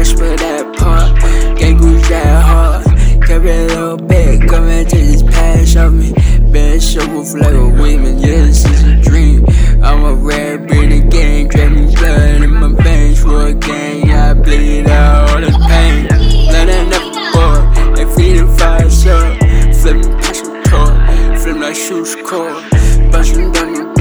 rich for that part. Get goose that hard. Kept a little bit, come and take this patch off me. Been shovel like a woman, yeah, this is a dream. I'm a red bearded gang, driving blood in my veins for a gang. Yeah, I bleed out all the pain. Learning up before, and feeding fire, so my passion core, flipping like shoes core, busting down your